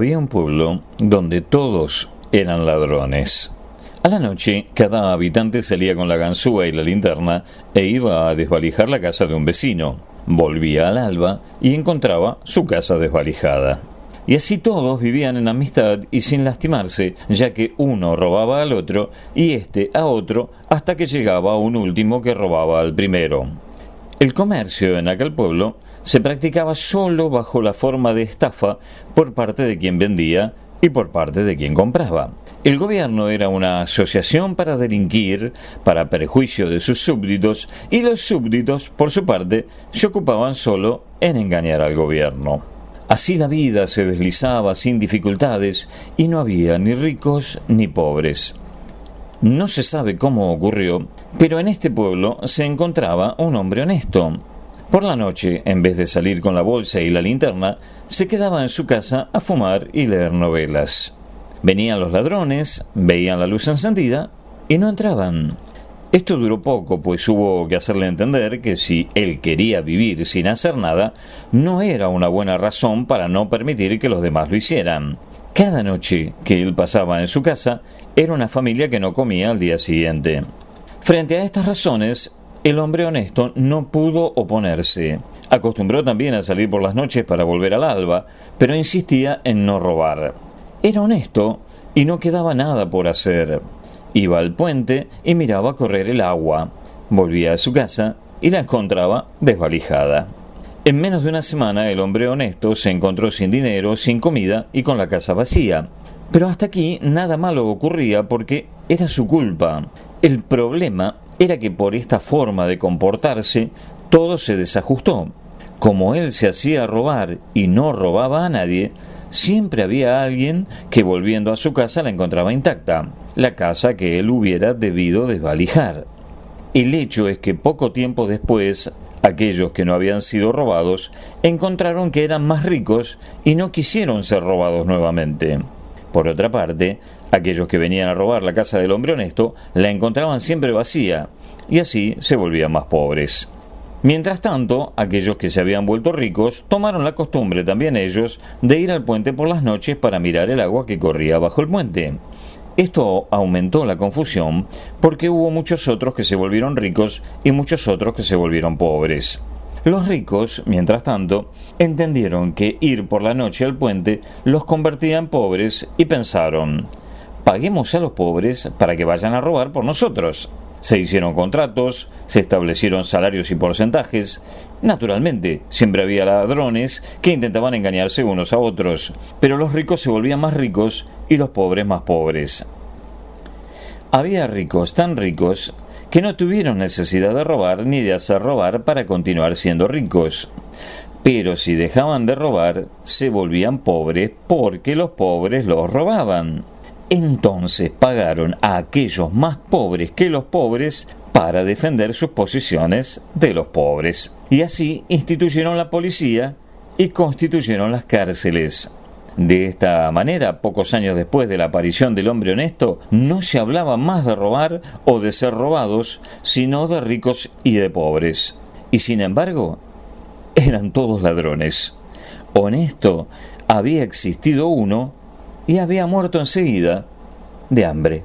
Había un pueblo donde todos eran ladrones. A la noche, cada habitante salía con la ganzúa y la linterna e iba a desvalijar la casa de un vecino. Volvía al alba y encontraba su casa desvalijada. Y así todos vivían en amistad y sin lastimarse, ya que uno robaba al otro y éste a otro hasta que llegaba un último que robaba al primero. El comercio en aquel pueblo se practicaba solo bajo la forma de estafa por parte de quien vendía y por parte de quien compraba. El gobierno era una asociación para delinquir, para perjuicio de sus súbditos, y los súbditos, por su parte, se ocupaban solo en engañar al gobierno. Así la vida se deslizaba sin dificultades y no había ni ricos ni pobres. No se sabe cómo ocurrió, pero en este pueblo se encontraba un hombre honesto. Por la noche, en vez de salir con la bolsa y la linterna, se quedaba en su casa a fumar y leer novelas. Venían los ladrones, veían la luz encendida y no entraban. Esto duró poco, pues hubo que hacerle entender que si él quería vivir sin hacer nada, no era una buena razón para no permitir que los demás lo hicieran. Cada noche que él pasaba en su casa era una familia que no comía al día siguiente. Frente a estas razones, el hombre honesto no pudo oponerse. Acostumbró también a salir por las noches para volver al alba, pero insistía en no robar. Era honesto y no quedaba nada por hacer. Iba al puente y miraba correr el agua. Volvía a su casa y la encontraba desvalijada. En menos de una semana el hombre honesto se encontró sin dinero, sin comida y con la casa vacía. Pero hasta aquí nada malo ocurría porque era su culpa. El problema era que por esta forma de comportarse todo se desajustó. Como él se hacía robar y no robaba a nadie, siempre había alguien que volviendo a su casa la encontraba intacta, la casa que él hubiera debido desvalijar. El hecho es que poco tiempo después Aquellos que no habían sido robados encontraron que eran más ricos y no quisieron ser robados nuevamente. Por otra parte, aquellos que venían a robar la casa del hombre honesto la encontraban siempre vacía y así se volvían más pobres. Mientras tanto, aquellos que se habían vuelto ricos tomaron la costumbre también ellos de ir al puente por las noches para mirar el agua que corría bajo el puente. Esto aumentó la confusión porque hubo muchos otros que se volvieron ricos y muchos otros que se volvieron pobres. Los ricos, mientras tanto, entendieron que ir por la noche al puente los convertía en pobres y pensaron, paguemos a los pobres para que vayan a robar por nosotros. Se hicieron contratos, se establecieron salarios y porcentajes. Naturalmente, siempre había ladrones que intentaban engañarse unos a otros, pero los ricos se volvían más ricos y los pobres más pobres. Había ricos tan ricos que no tuvieron necesidad de robar ni de hacer robar para continuar siendo ricos. Pero si dejaban de robar, se volvían pobres porque los pobres los robaban. Entonces pagaron a aquellos más pobres que los pobres para defender sus posiciones de los pobres. Y así instituyeron la policía y constituyeron las cárceles. De esta manera, pocos años después de la aparición del hombre honesto, no se hablaba más de robar o de ser robados, sino de ricos y de pobres. Y sin embargo, eran todos ladrones. Honesto había existido uno y había muerto enseguida de hambre.